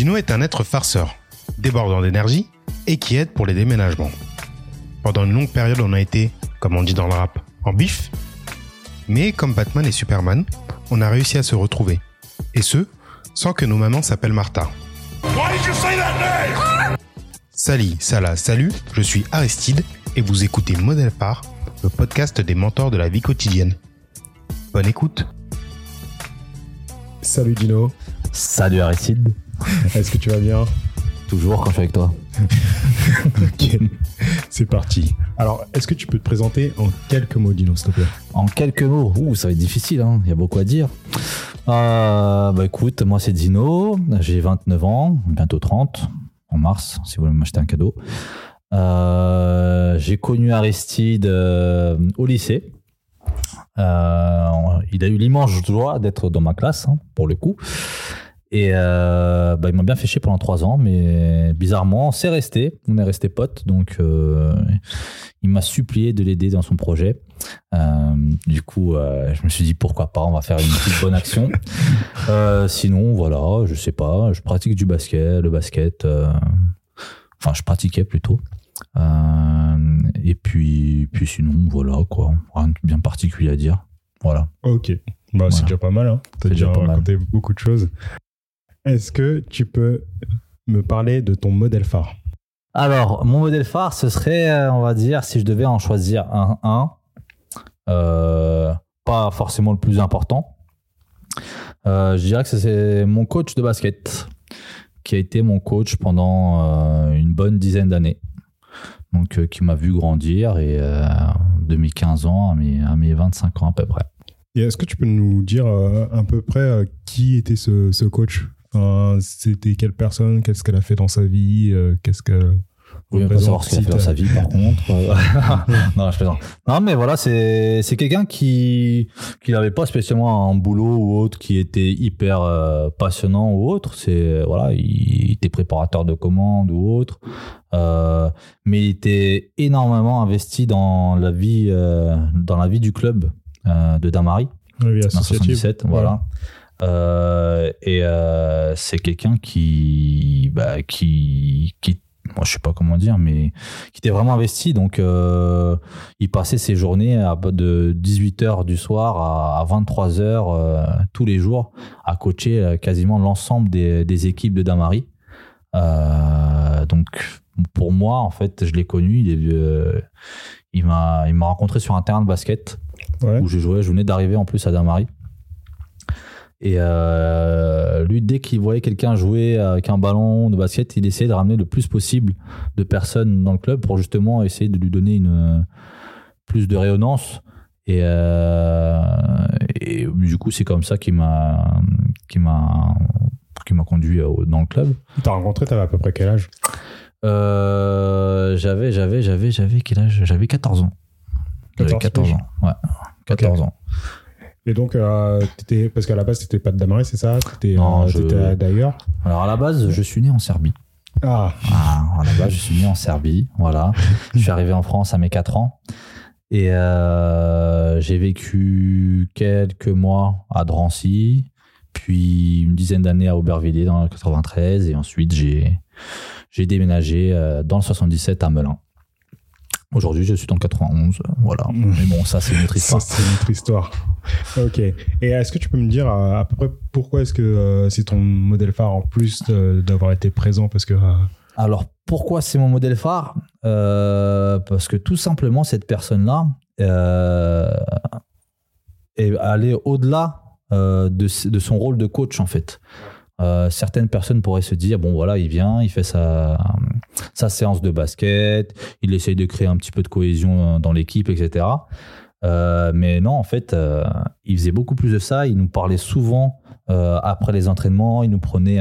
Dino est un être farceur, débordant d'énergie et qui aide pour les déménagements. Pendant une longue période, on a été, comme on dit dans le rap, en bif. Mais comme Batman et Superman, on a réussi à se retrouver. Et ce, sans que nos mamans s'appellent Martha. Salut, Salah, salut, je suis Aristide et vous écoutez Modèle Phare, le podcast des mentors de la vie quotidienne. Bonne écoute. Salut Dino, Salut Aristide, est-ce que tu vas bien toujours quand je suis avec toi. Ok, c'est parti. Alors, est-ce que tu peux te présenter en quelques mots Dino, s'il te plaît? En quelques mots, ouh, ça va être difficile, hein, il y a beaucoup à dire. Euh, bah écoute, moi c'est Dino, j'ai 29 ans, bientôt 30, en mars, si vous voulez m'acheter un cadeau. Euh, j'ai connu Aristide euh, au lycée. Il a eu l'immense joie d'être dans ma classe, hein, pour le coup. Et euh, bah, il m'a bien fait chier pendant trois ans, mais bizarrement, c'est resté. On est resté potes, donc euh, il m'a supplié de l'aider dans son projet. Euh, du coup, je me suis dit pourquoi pas, on va faire une petite bonne action. Sinon, voilà, je sais pas, je pratique du basket, le basket. Enfin, je pratiquais plutôt. Et puis, puis sinon, voilà quoi, rien de bien particulier à dire. Voilà. Ok, bah, c'est déjà pas mal, hein. T'as déjà raconté beaucoup de choses. Est-ce que tu peux me parler de ton modèle phare Alors, mon modèle phare, ce serait, euh, on va dire, si je devais en choisir un, un euh, pas forcément le plus important, euh, je dirais que c'est mon coach de basket, qui a été mon coach pendant euh, une bonne dizaine d'années. Donc, qui m'a vu grandir et de mes 15 ans à mes, à mes 25 ans à peu près. Et est-ce que tu peux nous dire à peu près qui était ce, ce coach? Enfin, C'était quelle personne? Qu'est-ce qu'elle a fait dans sa vie? Euh, Qu'est-ce qu'elle Je veux pas savoir ce qu'il a fait dans sa vie, par contre. Non, je plaisante. Non, mais voilà, c'est c'est quelqu'un qui qui n'avait pas spécialement un boulot ou autre qui était hyper euh, passionnant ou autre. C'est voilà, il était préparateur de commandes ou autre, Euh, mais il était énormément investi dans la vie euh, dans la vie du club de vie en associative 77, voilà. Euh, et euh, c'est quelqu'un qui, bah, qui, qui, moi je sais pas comment dire, mais qui était vraiment investi. Donc, euh, il passait ses journées à, de 18h du soir à, à 23h euh, tous les jours à coacher euh, quasiment l'ensemble des, des équipes de Damary. Euh, donc, pour moi, en fait, je l'ai connu. Il euh, il m'a, il m'a rencontré sur un terrain de basket Ouais. où je jouais. Je venais d'arriver en plus à Damary. Et euh, lui, dès qu'il voyait quelqu'un jouer avec un ballon de basket, il essayait de ramener le plus possible de personnes dans le club pour justement essayer de lui donner une plus de rayonnance. Et, euh, et du coup, c'est comme ça qu'il m'a qui m'a qui m'a conduit au- dans le club. T'as rencontré, t'avais à peu près quel âge? Euh, j'avais j'avais j'avais j'avais quel âge? J'avais 14 ans. J'avais 14 14 ans. Ouais. 14 ans. Et donc, euh, parce qu'à la base, t'étais pas de Damary, c'est ça? T'étais Non, euh, je- d'ailleurs Alors à la base, je suis né en Serbie. Ah, Ah, à la base, je suis né en Serbie. Voilà. Je suis arrivé en France à mes 4 ans. Et euh, j'ai vécu quelques mois à Drancy, puis une dizaine d'années à Aubervilliers dans le 93. Et ensuite, j'ai, j'ai déménagé euh, dans le 77 à Melun. Aujourd'hui, je suis dans le 91. euh, Voilà. Mais bon, ça, c'est une autre histoire. c'est une autre histoire. ok. Et est-ce que tu peux me dire euh, à peu près pourquoi est-ce que euh, c'est ton modèle phare en plus d'avoir été présent? Parce que. euh, Alors, pourquoi c'est mon modèle phare? Euh, Parce que tout simplement, cette personne-là est allée au-delà de, de son rôle de coach, en fait. Euh, certaines personnes pourraient se dire, bon voilà, il vient, il fait sa, sa séance de basket, il essaye de créer un petit peu de cohésion dans l'équipe, etc. Euh, mais non, en fait, euh, il faisait beaucoup plus de ça. Il nous parlait souvent euh, après les entraînements, il nous prenait...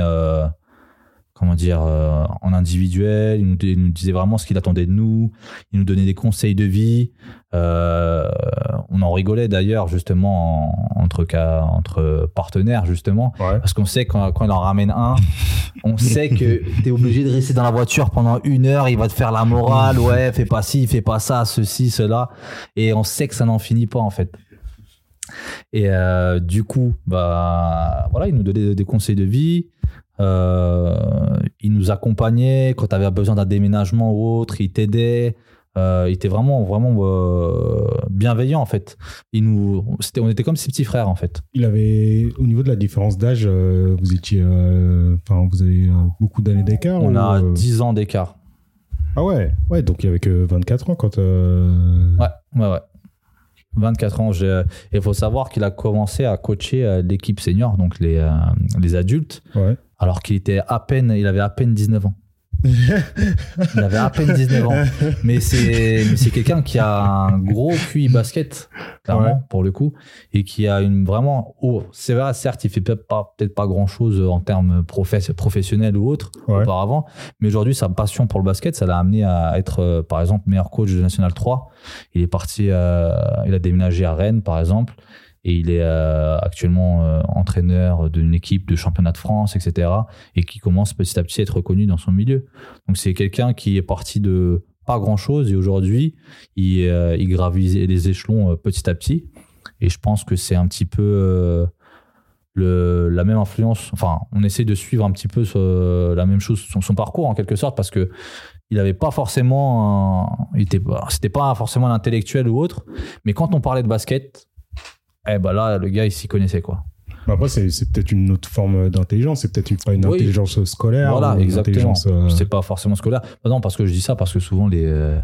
comment dire, euh, en individuel. Il nous, il nous disait vraiment ce qu'il attendait de nous. Il nous donnait des conseils de vie. Euh, on en rigolait d'ailleurs justement en- entre cas, entre partenaires justement, Ouais. parce qu'on sait quand, quand il en ramène un, on sait que t'es obligé de rester dans la voiture pendant une heure. Il va te faire la morale. Ouais, fais pas ci, fais pas ça, ceci, cela, et on sait que ça n'en finit pas en fait. Et euh, du coup, bah voilà, il nous donnait des conseils de vie. Euh, il nous accompagnait quand tu avais besoin d'un déménagement ou autre, il t'aidait. Euh, il était vraiment, vraiment euh, bienveillant en fait. Il nous, c'était, on était comme ses petits frères en fait. Il avait, au niveau de la différence d'âge, euh, vous étiez, enfin, vous avez beaucoup d'années d'écart. On ou, a euh, 10 ans d'écart. Ah ouais, ouais, donc il avait que 24 ans quand. Ouais, ouais, ouais. 24 ans. il faut savoir qu'il a commencé à coacher euh, l'équipe senior, donc les, euh, les adultes, Ouais. alors qu'il était à peine, il avait à peine 19 ans. Il avait à peine 19 ans. Mais c'est quelqu'un qui a un gros QI basket, clairement, Ouais. pour le coup, et qui a une vraiment. Oh, c'est vrai, certes, il fait peut-être pas, peut-être pas grand chose en termes professe- professionnels ou autres Ouais. auparavant, mais aujourd'hui, sa passion pour le basket, ça l'a amené à être, euh, par exemple, meilleur coach de National 3. Il est parti, euh, il a déménagé à Rennes, par exemple. Et il est euh, actuellement euh, entraîneur d'une équipe de championnat de France, etc. Et qui commence petit à petit à être reconnu dans son milieu. Donc c'est quelqu'un qui est parti de pas grand chose et aujourd'hui il, euh, les échelons euh, petit à petit. Et je pense que c'est un petit peu la même influence. Enfin, on essaie de suivre un petit peu la même chose, son, parcours en quelque sorte, parce que il avait pas forcément, un- c'était pas forcément un intellectuel ou autre, mais quand on parlait de basket, eh ben là, le gars, il s'y connaissait quoi. Après, c'est c'est peut-être une autre forme d'intelligence. C'est peut-être une- pas une Oui. intelligence scolaire. Voilà, exactement. euh, C'est pas forcément scolaire. Bah non, parce que je dis ça parce que souvent les euh,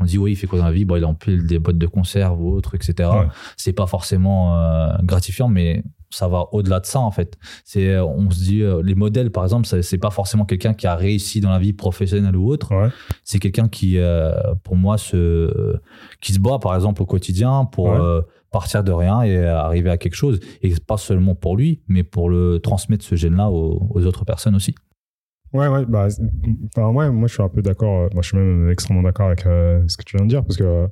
on dit oui, il fait quoi dans la vie? Bon, il empile des boîtes de conserve ou autre, etc. Ouais. C'est pas forcément euh, gratifiant, mais ça va au-delà de ça en fait. C'est euh, on se dit les modèles par exemple, c'est pas forcément quelqu'un qui a réussi dans la vie professionnelle ou autre. Ouais. C'est quelqu'un qui, pour moi, se qui se bat par exemple au quotidien pour Ouais. Partir de rien et arriver à quelque chose. Et pas seulement pour lui, mais pour le transmettre ce gène-là aux, autres personnes aussi. Ouais, ouais, bah, enfin, ouais, moi je suis un peu d'accord. euh, Moi je suis même extrêmement d'accord avec euh, ce que tu viens de dire parce que euh,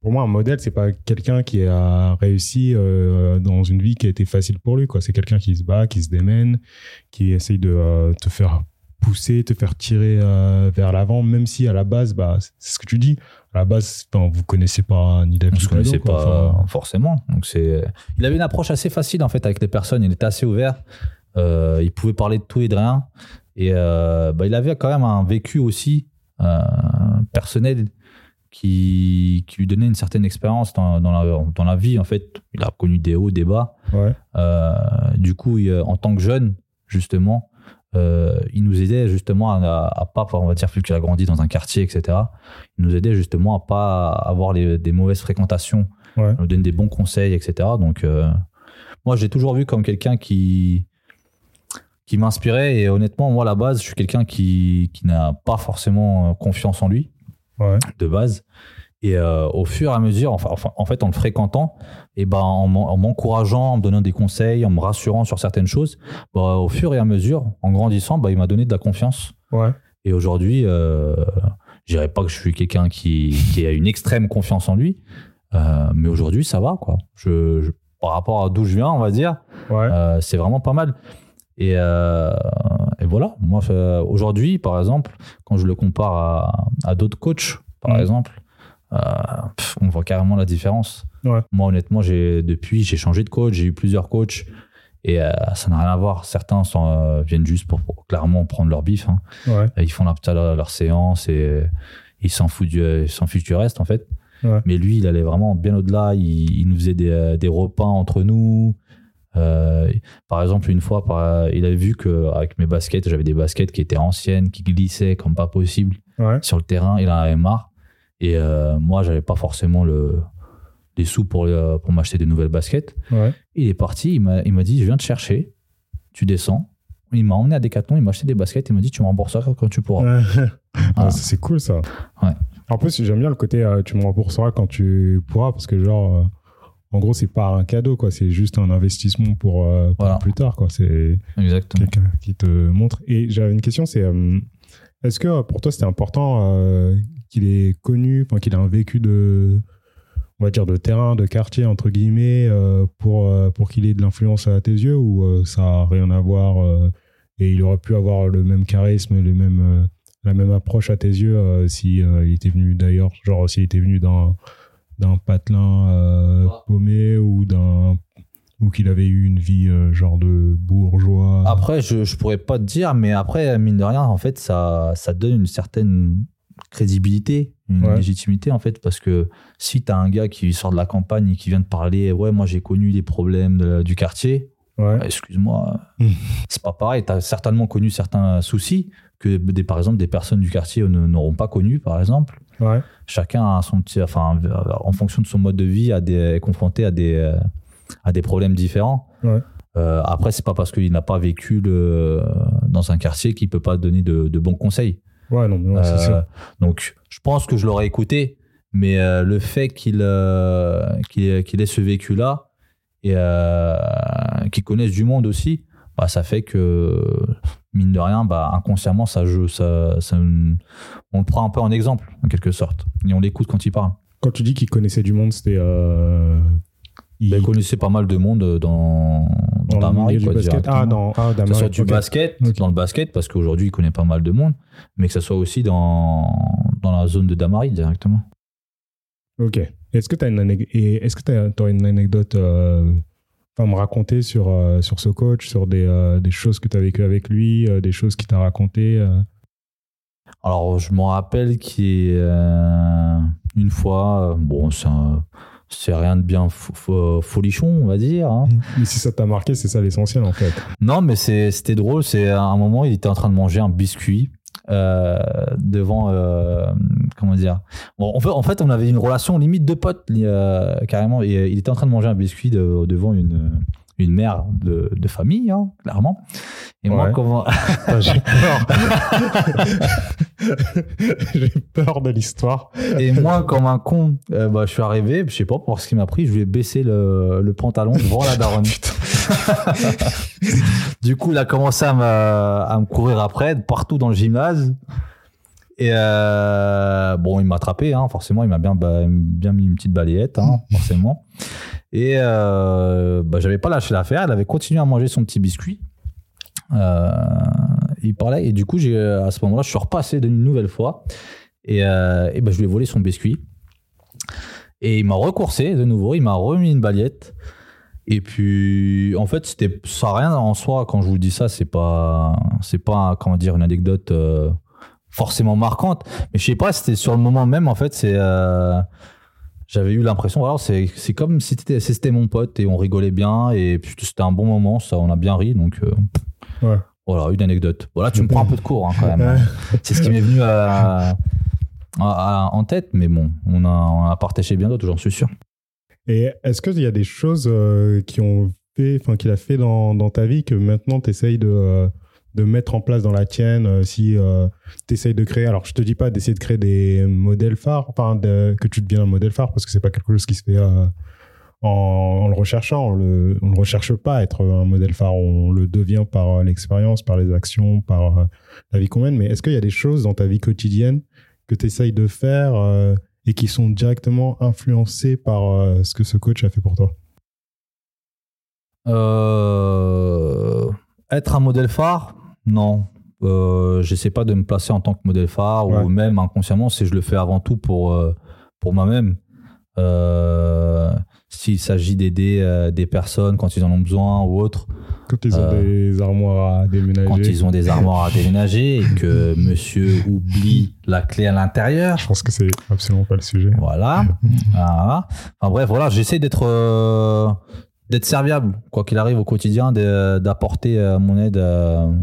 pour moi un modèle c'est pas quelqu'un qui a réussi dans une vie qui a été facile pour lui, quoi. C'est quelqu'un qui se bat, qui se démène, qui essaye de te faire pousser, te faire tirer euh, vers l'avant, même si à la base, bah, c'est ce que tu dis. À la base, vous connaissez pas ni David connaissait Nadeau, quoi. pas Enfin, forcément. Donc c'est, il avait une approche assez facile en fait avec les personnes. Il était assez ouvert. Euh, il pouvait parler de tout et de rien. Et euh, bah, il avait quand même un vécu aussi euh, personnel qui, qui lui donnait une certaine expérience dans, dans la, dans la vie. En fait, il a connu des hauts, des bas. ouais. Euh, du coup, il- en tant que jeune, justement, euh, il nous aidait justement à, à pas, on va dire, vu qu'il a grandi dans un quartier, etc. Il nous aidait justement à pas avoir les- des mauvaises fréquentations, Ouais. il nous donne des bons conseils, etc. Donc, euh, moi, j'ai toujours vu comme quelqu'un qui qui m'inspirait et honnêtement, moi, à la base, je suis quelqu'un qui, qui n'a pas forcément euh, confiance en lui Ouais. de base. Et euh, au fur et à mesure, enfin, en fait, en le fréquentant, et ben, en m'en- en m'encourageant, en me donnant des conseils, en me rassurant sur certaines choses, bah, au fur et à mesure, en grandissant, bah, il m'a donné de la confiance. Ouais. Et aujourd'hui, euh, je dirais pas que je suis quelqu'un qui, qui a une extrême confiance en lui, euh, mais aujourd'hui, ça va. Quoi. Je, je- par rapport à d'où je viens, on va dire, Ouais. euh, c'est vraiment pas mal. Et, et voilà, moi aujourd'hui, par exemple, quand je le compare à, à d'autres coachs, par Mhm. exemple, pff, on voit carrément la différence. Ouais. Moi, honnêtement, j'ai depuis, j'ai changé de coach, j'ai eu plusieurs coachs. Et euh, ça n'a rien à voir. Certains sont, euh, viennent juste pour, pour clairement prendre leur bif. hein. Ouais. Ils font leur, leur, leur séance et euh, ils s'en foutent du, s'en du reste, en fait. Ouais. Mais lui, il allait vraiment bien au-delà. Il, il nous faisait des, euh, des repas entre nous. Euh, par exemple, une fois, par- il avait vu qu'avec mes baskets, j'avais des baskets qui étaient anciennes, qui glissaient comme pas possible Ouais. sur le terrain. Il en avait marre. Et euh, moi, j'avais pas forcément le, les sous pour, euh, pour m'acheter des nouvelles baskets. Ouais. Il est parti, il m'a dit, je viens te chercher, tu descends. Il m'a emmené à Decathlon, il m'a acheté des baskets, il m'a dit, tu me rembourseras quand tu pourras. Ouais. Voilà. Ah, ça, c'est cool ça. Ouais. En plus, j'aime bien le côté euh, tu me rembourseras quand tu pourras parce que genre euh, en gros, c'est pas un cadeau quoi, c'est juste un investissement pour, pour Voilà. plus tard quoi, c'est quelqu'un qui te montre et j'avais une question c'est est-ce que pour toi c'était important qu'il ait connu enfin qu'il ait un vécu de on va dire de terrain, de quartier entre guillemets euh, pour euh, pour qu'il ait de l'influence à tes yeux ou euh, ça a rien à voir et il aurait pu avoir le même charisme, le même la même approche à tes yeux si il était venu d'ailleurs genre s'il était venu d'un d'un patelin euh, paumé ou d'un ou qu'il avait eu une vie euh, genre de bourgeois. Après, je, je pourrais pas te dire, mais après, mine de rien, en fait, ça, ça donne une certaine crédibilité, une Ouais. légitimité, en fait, parce que si tu as un gars qui sort de la campagne et qui vient te parler, ouais, moi j'ai connu les problèmes de- du quartier, Ouais. bah, excuse-moi, Mm. c'est pas pareil. Tu as certainement connu certains soucis que, des, par exemple, des personnes du quartier n'auront pas connus, par exemple. Ouais. Chacun, a son, enfin, en fonction de son mode de vie, a des, est confronté à des, euh, à des problèmes différents. Euh, après, c'est pas parce qu'il n'a pas vécu le, dans un quartier qu'il peut pas donner de, de bons conseils. Ouais, non, mais ouais, c'est Euh, sûr. donc, je pense que je l'aurais écouté, mais euh, le fait qu'il euh, qu'il ait, ce vécu-là et qu'il connaisse du monde aussi, bah, ça fait que, mine de rien, bah, inconsciemment, ça joue, ça, ça- on le prend un peu en exemple, en quelque sorte, et on l'écoute quand il parle. Quand tu dis qu'il connaissait du monde, c'était. euh, il- il connaissait pas mal de monde dans, dans, dans Damari, quoi, basket. Ah, ah, que ce soit du basket, dans le basket, parce qu'aujourd'hui, il connaît pas mal de monde, mais que ce soit aussi dans, dans la zone de Damari directement. Ok. Est-ce que tu as une, est-ce que anecdote euh, à me raconter sur, euh, sur ce coach, sur des, euh, des choses que tu as vécues avec lui, euh, des choses qu'il t'a racontées euh? Alors, je me rappelle qu'il une fois, euh, bon, c'est un- c'est rien de bien fo- fo- folichon, on va dire. hein. Mais si ça t'a marqué, c'est ça l'essentiel en fait. Non, mais c'était drôle. C'est à un moment, il était en train de manger un biscuit euh, devant. euh, comment dire bon, en, fait, en fait, on avait une relation limite de potes, euh, carrément. Et il était en train de manger un biscuit de- devant une, une mère de, de famille, hein, clairement. Et moi, comment. Putain, J'ai peur. J'ai peur de l'histoire. Et moi, comme un con, euh, bah, je suis arrivé, je sais pas pour ce qui m'a pris, je lui ai baissé le, le pantalon devant la daronne. du coup, il a commencé à me, à me courir après, partout dans le gymnase. Et euh, bon, il m'a attrapé, hein, forcément, il m'a bien, bien mis une petite balayette, hein, forcément. Et euh, bah, j'avais pas lâché l'affaire, elle avait continué à manger son petit biscuit. Euh, il parlait, et du coup, j'ai, à ce moment-là, je suis repassé d'une nouvelle fois. Et, euh, et ben, je lui ai volé son biscuit. Et il m'a recoursé de nouveau, il m'a remis une baguette. Et puis, en fait, c'était ça rien en soi. Quand je vous dis ça, c'est pas, c'est pas, comment dire, une anecdote euh, forcément marquante. Mais je sais pas, c'était sur le moment même, en fait, c'est, euh, j'avais eu l'impression, voilà, c'est, c'est comme si c'était, c'était mon pote et on rigolait bien et puis c'était un bon moment, ça, on a bien ri, donc. euh, Ouais. Voilà, une anecdote. Voilà, tu me prends un peu de cours hein, quand même. C'est ce qui m'est venu à- à- à- en tête, mais bon, on a, on a partagé bien d'autres, j'en suis sûr. Et est-ce qu'il y a des choses euh, qui ont fait, enfin, qu'il a fait dans, dans ta vie que maintenant tu essayes de, euh, de mettre en place dans la tienne euh, si tu essayes de créer Alors, je te dis pas d'essayer de créer des modèles phares, enfin, de- que tu deviens un modèle phare parce que c'est pas quelque chose qui se fait en, en le recherchant. On le, on le recherche pas à être un modèle phare, on le devient par euh, l'expérience, par les actions, par euh, la vie qu'on mène. Mais est-ce qu'il y a des choses dans ta vie quotidienne que tu essayes de faire euh, et qui sont directement influencés par euh, ce que ce coach a fait pour toi? Euh, être un modèle phare? Non. Euh, J'essaie pas de me placer en tant que modèle phare Ouais. ou même inconsciemment, c'est je le fais avant tout pour, pour moi-même. Euh, S'il s'agit d'aider euh, des personnes quand ils en ont besoin ou autre, Quand ils ont Euh, des armoires à déménager. quand ils ont des armoires à déménager et que monsieur oublie la clé à l'intérieur, Je pense que c'est absolument pas le sujet. Voilà. Voilà. Enfin bref, voilà, j'essaie d'être euh, d'être serviable, quoi qu'il arrive au quotidien, d'apporter mon aide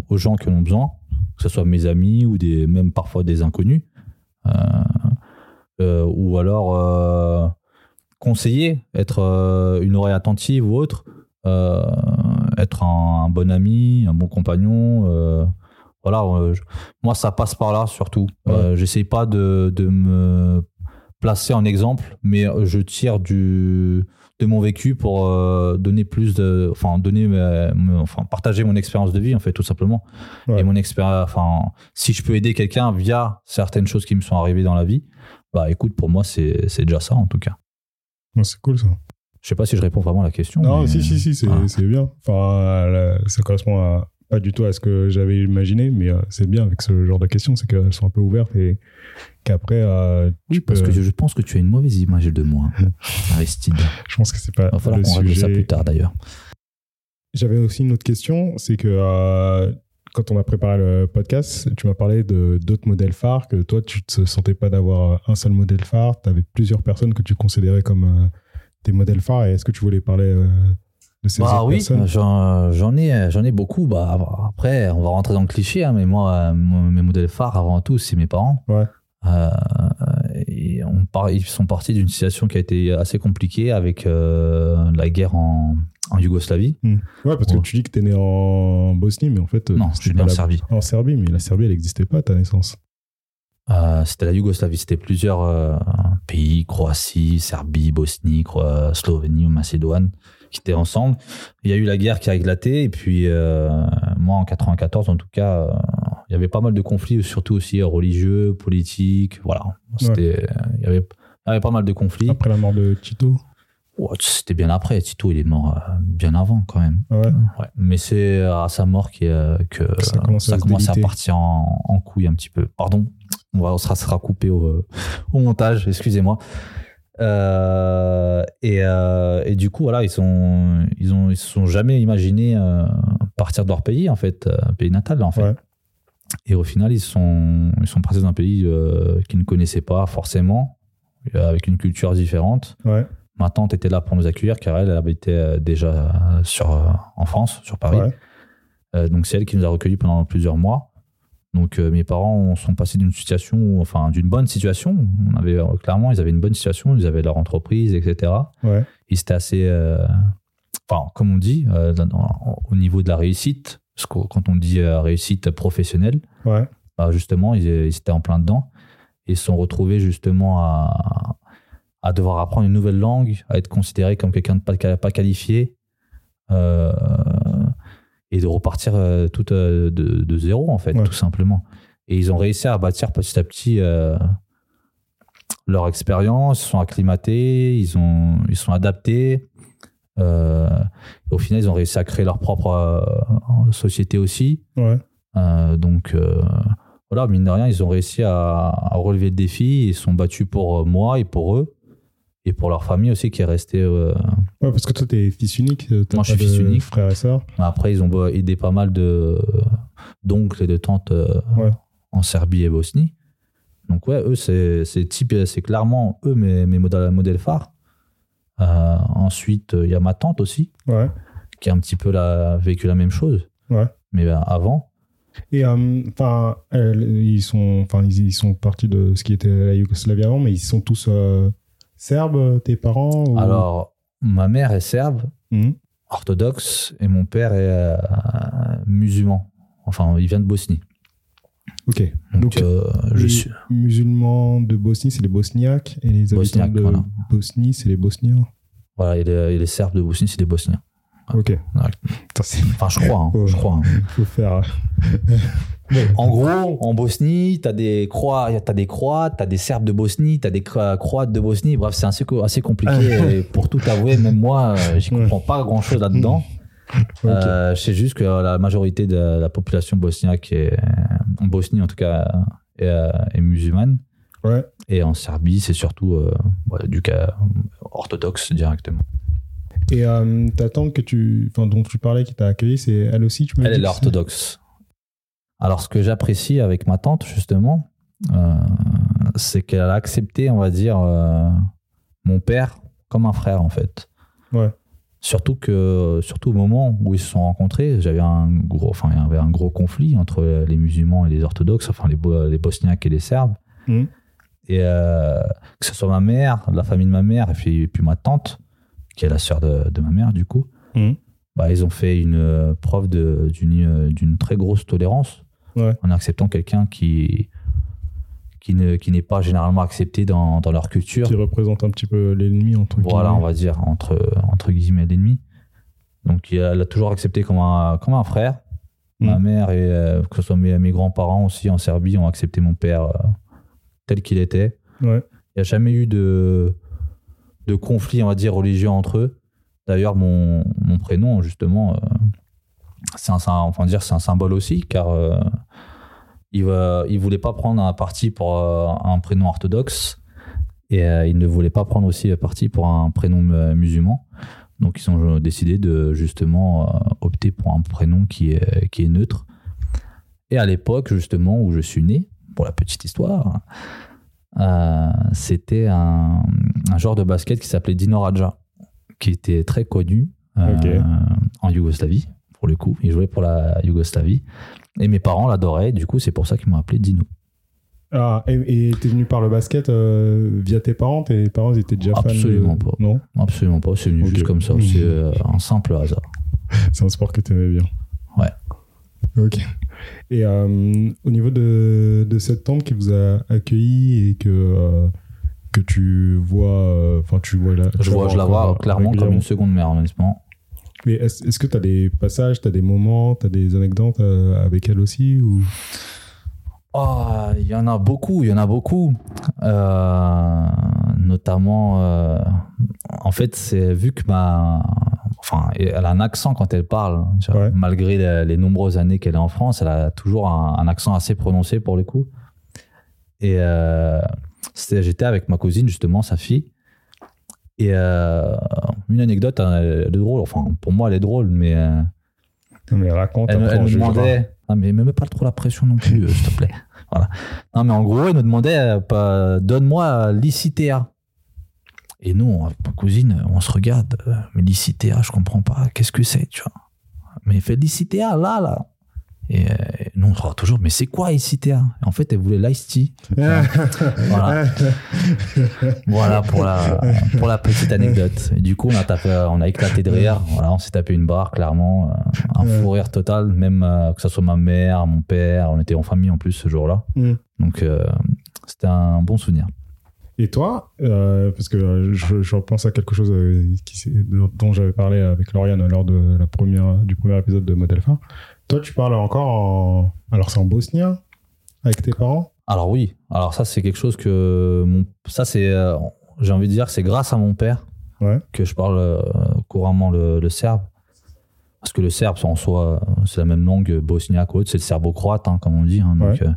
aux gens qui en ont besoin, que ce soit mes amis ou des, même parfois des inconnus. Ou alors conseiller, être euh, une oreille attentive ou autre, euh, être un, un bon ami, un bon compagnon. euh, voilà, je- moi ça passe par là surtout. Euh, J'essaie pas de, de me placer en exemple, mais je tire du de mon vécu pour donner plus de enfin donner me- enfin partager mon expérience de vie en fait tout simplement Ouais. et mon expérience enfin si je peux aider quelqu'un via certaines choses qui me sont arrivées dans la vie bah écoute pour moi c'est déjà ça en tout cas Ouais, c'est cool ça. je sais pas si je réponds vraiment à la question Non, mais- si, si, si, c'est Ah. bien. Enfin, là, ça correspond à, pas du tout à ce que j'avais imaginé, mais euh, c'est bien avec ce genre de questions, c'est qu'elles sont un peu ouvertes et qu'après, euh, oui parce peux- que je, pense que tu as une mauvaise image de moi Aristide je pense que c'est pas il va falloir qu'on règle ça plus tard d'ailleurs j'avais aussi une autre question, c'est que euh, quand on a préparé le podcast, tu m'as parlé de d'autres modèles phares, que toi, tu te sentais pas d'avoir un seul modèle phare, tu avais plusieurs personnes que tu considérais comme euh, des modèles phares, et est-ce que tu voulais parler euh, de ces Bah autres oui, personnes? j'en j'en ai, j'en ai beaucoup. Bah, après, on va rentrer dans le cliché, hein, mais moi, euh, mes modèles phares, avant tout, c'est mes parents. Ouais. Euh, on ils sont partis d'une situation qui a été assez compliquée avec euh, la guerre en, en Yougoslavie. Ouais, parce que tu dis que tu es né en Bosnie, mais en fait, euh, Non, je suis né en la- Serbie. En Serbie, mais la Serbie, elle n'existait pas à ta naissance. Euh, c'était la Yougoslavie, c'était plusieurs euh, pays, Croatie, Serbie, Bosnie, Cro- Slovénie ou Macédoine, qui étaient ensemble. Il y a eu la guerre qui a éclaté, et puis euh, moi en 94 en tout cas, il y avait pas mal de conflits, surtout aussi euh, religieux, politiques, voilà. C'était, il, y avait, il y avait pas mal de conflits. Après la mort de Tito. Ouais, c'était bien après, Tito il est mort euh, bien avant quand même. Ouais. Mais c'est à sa mort qui, euh, que Ça commence à ça se commence à déliter. partir en, en couille un petit peu. Pardon, on va, on sera, coupé au, au montage, excusez-moi. Euh, et, euh, et du coup, voilà, ils sont, ils ont, ils se sont jamais imaginés euh, partir de leur pays en fait, euh, pays natal en fait. Ouais. Et au final, ils sont, ils sont partis dans un pays euh, qu'ils ne connaissaient pas forcément, euh, avec une culture différente. Ouais. Ma tante était là pour nous accueillir car elle, elle habitait euh, déjà sur, en France, sur Paris. Ouais. Euh, donc c'est elle qui nous a recueillis pendant plusieurs mois. Donc euh, mes parents sont passés d'une situation, enfin d'une bonne situation. On avait clairement, ils avaient une bonne situation, ils avaient leur entreprise, etc. Ouais. Ils étaient assez, enfin comme on dit, au niveau de la réussite. Parce que quand on dit euh, réussite professionnelle, Ouais. bah, justement, ils, ils étaient en plein dedans. Ils se sont retrouvés justement à, à devoir apprendre une nouvelle langue, à être considérés comme quelqu'un de pas, pas qualifié, euh, et de repartir euh, tout euh, de, de zéro, en fait, Ouais. tout simplement. Et ils ont réussi à bâtir petit à petit euh, leur expérience, ils se sont acclimatés, ils, ont, ils sont adaptés. Euh, au final, ils ont réussi à créer leur propre euh, société aussi. Ouais. Euh, donc voilà, mine de rien, ils ont réussi à, à relever le défi. Ils se sont battus pour moi et pour eux. Et pour leur famille aussi qui est restée. euh, Ouais, parce que toi, t'es fils unique. Moi, je suis fils unique. Frères et sœurs. Après, ils ont aidé pas mal de d'oncles et de tantes Ouais. en Serbie et Bosnie. Donc ouais, eux, c'est c'est type- c'est clairement eux mes, mes modèles, modèles phares. Euh, ensuite, il y a ma tante aussi, Ouais. qui a un petit peu la, vécu la même chose. Ouais. Mais ben, avant, Et euh, enfin, ils sont, enfin, ils, ils sont partis de ce qui était la Yougoslavie avant, mais ils sont tous euh, serbes, tes parents ou- alors, ma mère est serbe, Mhm. orthodoxe et mon père est euh, musulman. Enfin, il vient de Bosnie. Ok. Donc, Donc, euh, je les suis. musulmans de Bosnie, c'est les Bosniaques, et les habitants de voilà. Bosnie, c'est les Bosniens. Voilà, et les, et les Serbes de Bosnie, c'est des Bosniens. Ok. Ouais. C'est- Enfin, je crois. hein, Oh. je crois. hein. faut faire. En gros, en Bosnie, t'as des Croats, t'as des Croates, t'as des Serbes de Bosnie, t'as des Cro- Croates de Bosnie. Bref, c'est assez, co- assez compliqué. et pour tout avouer, même moi, euh, j'y comprends pas grand chose là-dedans. Ok. Euh, je sais juste que la majorité de la population bosniaque, est, en Bosnie en tout cas, est, euh, est musulmane. Ouais. Et en Serbie, c'est surtout euh, voilà, du cas orthodoxe directement. Et euh, ta tante que tu, enfin, dont tu parlais, qui t'a accueilli, c'est elle aussi, tu m'as Elle est orthodoxe. Alors, ce que j'apprécie avec ma tante, justement, euh, c'est qu'elle a accepté, on va dire, euh, mon père comme un frère, en fait. Ouais. Surtout que, surtout au moment où ils se sont rencontrés, j'avais un gros, enfin, il y avait un gros conflit entre les musulmans et les orthodoxes, enfin, les, Bo- les bosniaques et les serbes. Mhm. Et euh, que ce soit ma mère, la famille de ma mère, et puis, et puis ma tante, qui est la sœur de, de ma mère, du coup, Mhm. bah, ils ont fait une euh, preuve euh, d'une très grosse tolérance Ouais. en acceptant quelqu'un qui, qui ne- qui n'est pas généralement accepté dans, dans leur culture. qui représente un petit peu l'ennemi entre Voilà, on va dire, entre, entre guillemets, l'ennemi. Donc, elle a toujours accepté comme un, comme un frère. Ma Mm. mère et euh, que ce soit mes, mes grands-parents aussi en Serbie ont accepté mon père euh, tel qu'il était. Ouais. Il n'y a jamais eu de, de conflit, on va dire, religieux entre eux. D'ailleurs, mon, mon prénom, justement, euh, c'est un, enfin, dire, c'est un symbole aussi, car il ne voulait pas prendre un parti pour euh, un prénom orthodoxe et euh, il ne voulait pas prendre aussi parti pour un prénom euh, musulman. Donc ils ont décidé de justement opter pour un prénom qui est, qui est neutre. Et à l'époque, justement, où je suis né, pour la petite histoire, euh, c'était un, un joueur de basket qui s'appelait Dino Radja, qui était très connu euh, en Yougoslavie, pour le coup. Il jouait pour la Yougoslavie. Et mes parents l'adoraient, du coup, c'est pour ça qu'ils m'ont appelé Dino. Ah, et t'es venu par le basket euh, via tes parents? Tes parents ils étaient déjà fans Absolument de... pas. Non? Absolument pas, c'est venu juste comme ça. C'est euh, un simple hasard. C'est un sport que t'aimais bien. Ouais. Ok. Et euh, au niveau de, de cette tante qui vous a accueilli et que, que tu vois, enfin tu vois là. Je, vois, je la vois clairement comme une seconde mère, honnêtement. Mais est-ce que tu as des passages, tu as des moments, tu as des anecdotes euh, avec elle aussi ou... Oh, il y en a beaucoup, il y en a beaucoup. Euh, notamment, euh, en fait, c'est vu que ma. Enfin, elle a un accent quand elle parle. Ouais. Malgré les, les nombreuses années qu'elle est en France, elle a toujours un, un accent assez prononcé pour le coup. Et euh, j'étais avec ma cousine, justement, sa fille. Et euh, une anecdote, hein, elle est drôle. Enfin, pour moi, elle est drôle, mais. euh, Non, mais raconte, elle, elle on me demandait. Non, mais mets pas trop la pression non plus, euh, s'il te plaît. Voilà. Non, mais en gros, elle nous demandait donne-moi l'ICTA. Et nous, avec ma cousine, on se regarde. mais l'ICTA, je comprends pas. Qu'est-ce que c'est, tu vois? Mais fais l'ICTA là, là. Et euh, nous, on se regarde toujours, mais c'est quoi ICTA En fait, elle voulait l'ice tea. Voilà. Voilà pour la, pour la petite anecdote. Et du coup, on a, tapé, on a éclaté de rire. Voilà, on s'est tapé une barre, clairement. euh, Un fou rire total, même euh, que ce soit ma mère, mon père. On était en famille en plus ce jour-là. Mm. Donc, euh, c'était un bon souvenir. Et toi, euh, parce que je, je repense à quelque chose qui, dont j'avais parlé avec Lauriane lors de la première, du premier épisode de Modèle Phare. Toi, tu parles encore en. Alors, c'est en bosnien avec tes parents? Alors oui, alors ça c'est quelque chose que mon, ça c'est, euh, j'ai envie de dire, que c'est grâce à mon père Ouais. que je parle euh, couramment le, le serbe. Parce que le serbe, en soi, c'est la même langue bosniaque ou autre, c'est le serbo-croate, hein, comme on dit. hein, donc Ouais. euh,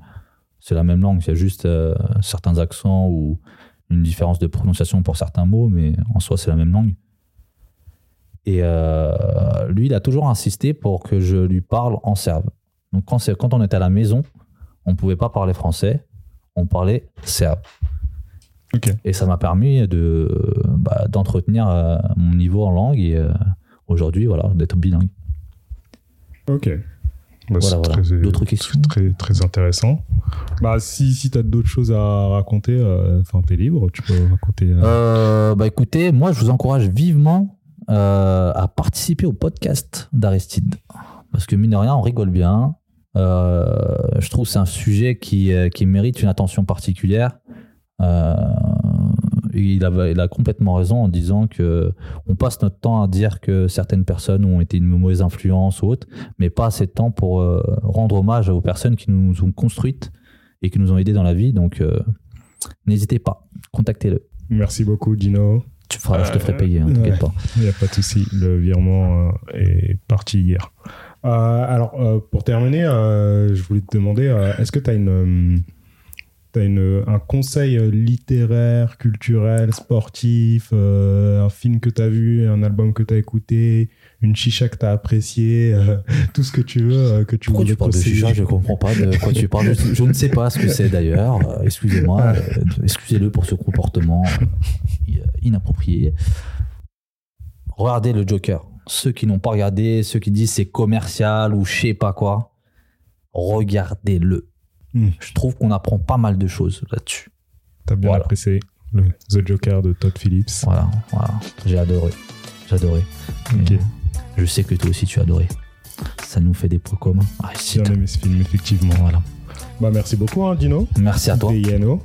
c'est la même langue, il y a juste certains accents ou une différence de prononciation pour certains mots, mais en soi c'est la même langue. Et euh, lui, il a toujours insisté pour que je lui parle en serbe. Donc quand, on était à la maison, on pouvait pas parler français, on parlait serbe. Et ça m'a permis de bah, d'entretenir euh, mon niveau en langue et euh, aujourd'hui voilà d'être bilingue. Ok. Bah, Voilà, c'est voilà. très- D'autres questions très, très intéressant. Bah, si si tu as d'autres choses à raconter, euh, enfin, t'es libre, tu peux raconter. bah écoutez, moi je vous encourage vivement euh, à participer au podcast d'Aristide. Parce que mine de rien, on rigole bien. Euh, je trouve que c'est un sujet qui, euh, qui mérite une attention particulière. Il, a, il a complètement raison en disant que on passe notre temps à dire que certaines personnes ont été une mauvaise influence ou autre, mais pas assez de temps pour rendre hommage aux personnes qui nous ont construites et qui nous ont aidés dans la vie. Donc n'hésitez pas, contactez-le. Merci beaucoup, Dino. Tu feras, je te ferai payer, hein, t'inquiète ouais. pas. Il n'y a pas de souci, le virement euh, est parti hier. Euh, alors, euh, pour terminer, je voulais te demander, est-ce que tu as une, t'as un conseil littéraire, culturel, sportif, euh, un film que tu as vu, un album que tu as écouté, une chicha que tu as apprécié, euh, tout ce que tu veux euh, que tu Pourquoi tu parles de chicha? Je comprends pas de quoi tu parles. Je, je ne sais pas ce que c'est d'ailleurs. Euh, Excusez-moi. euh, Excusez-le pour ce comportement inapproprié. Regardez le Joker. Ceux qui n'ont pas regardé, ceux qui disent c'est commercial ou je sais pas quoi, regardez-le. Hmm. Je trouve qu'on apprend pas mal de choses là-dessus. T'as bien Voilà. apprécié le The Joker de Todd Phillips. Voilà, voilà. J'ai adoré. J'ai adoré. Ok. Je sais que toi aussi tu as adoré. Ça nous fait des points communs. Ah, bien aimé ce film, effectivement. Voilà. Bah, merci beaucoup, hein, Dino. Merci à toi. Yano.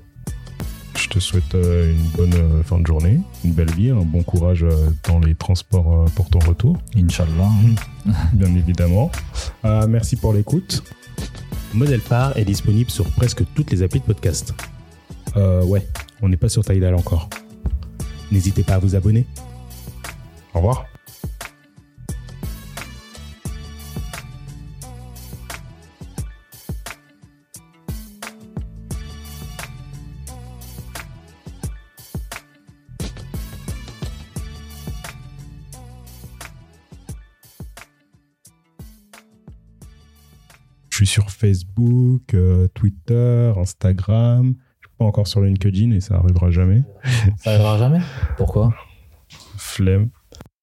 Je te souhaite euh, une bonne euh, fin de journée, une belle vie, un bon courage euh, dans les transports euh, pour ton retour, Inch'Allah. bien évidemment. Euh, merci pour l'écoute. Modèle Phare est disponible sur presque toutes les applis de podcast. Euh, ouais, on n'est pas sur Tidal encore. N'hésitez pas à vous abonner. Au revoir. Facebook, euh, Twitter, Instagram. Je suis pas encore sur LinkedIn et ça arrivera jamais. Ça arrivera jamais? Pourquoi? Flemme.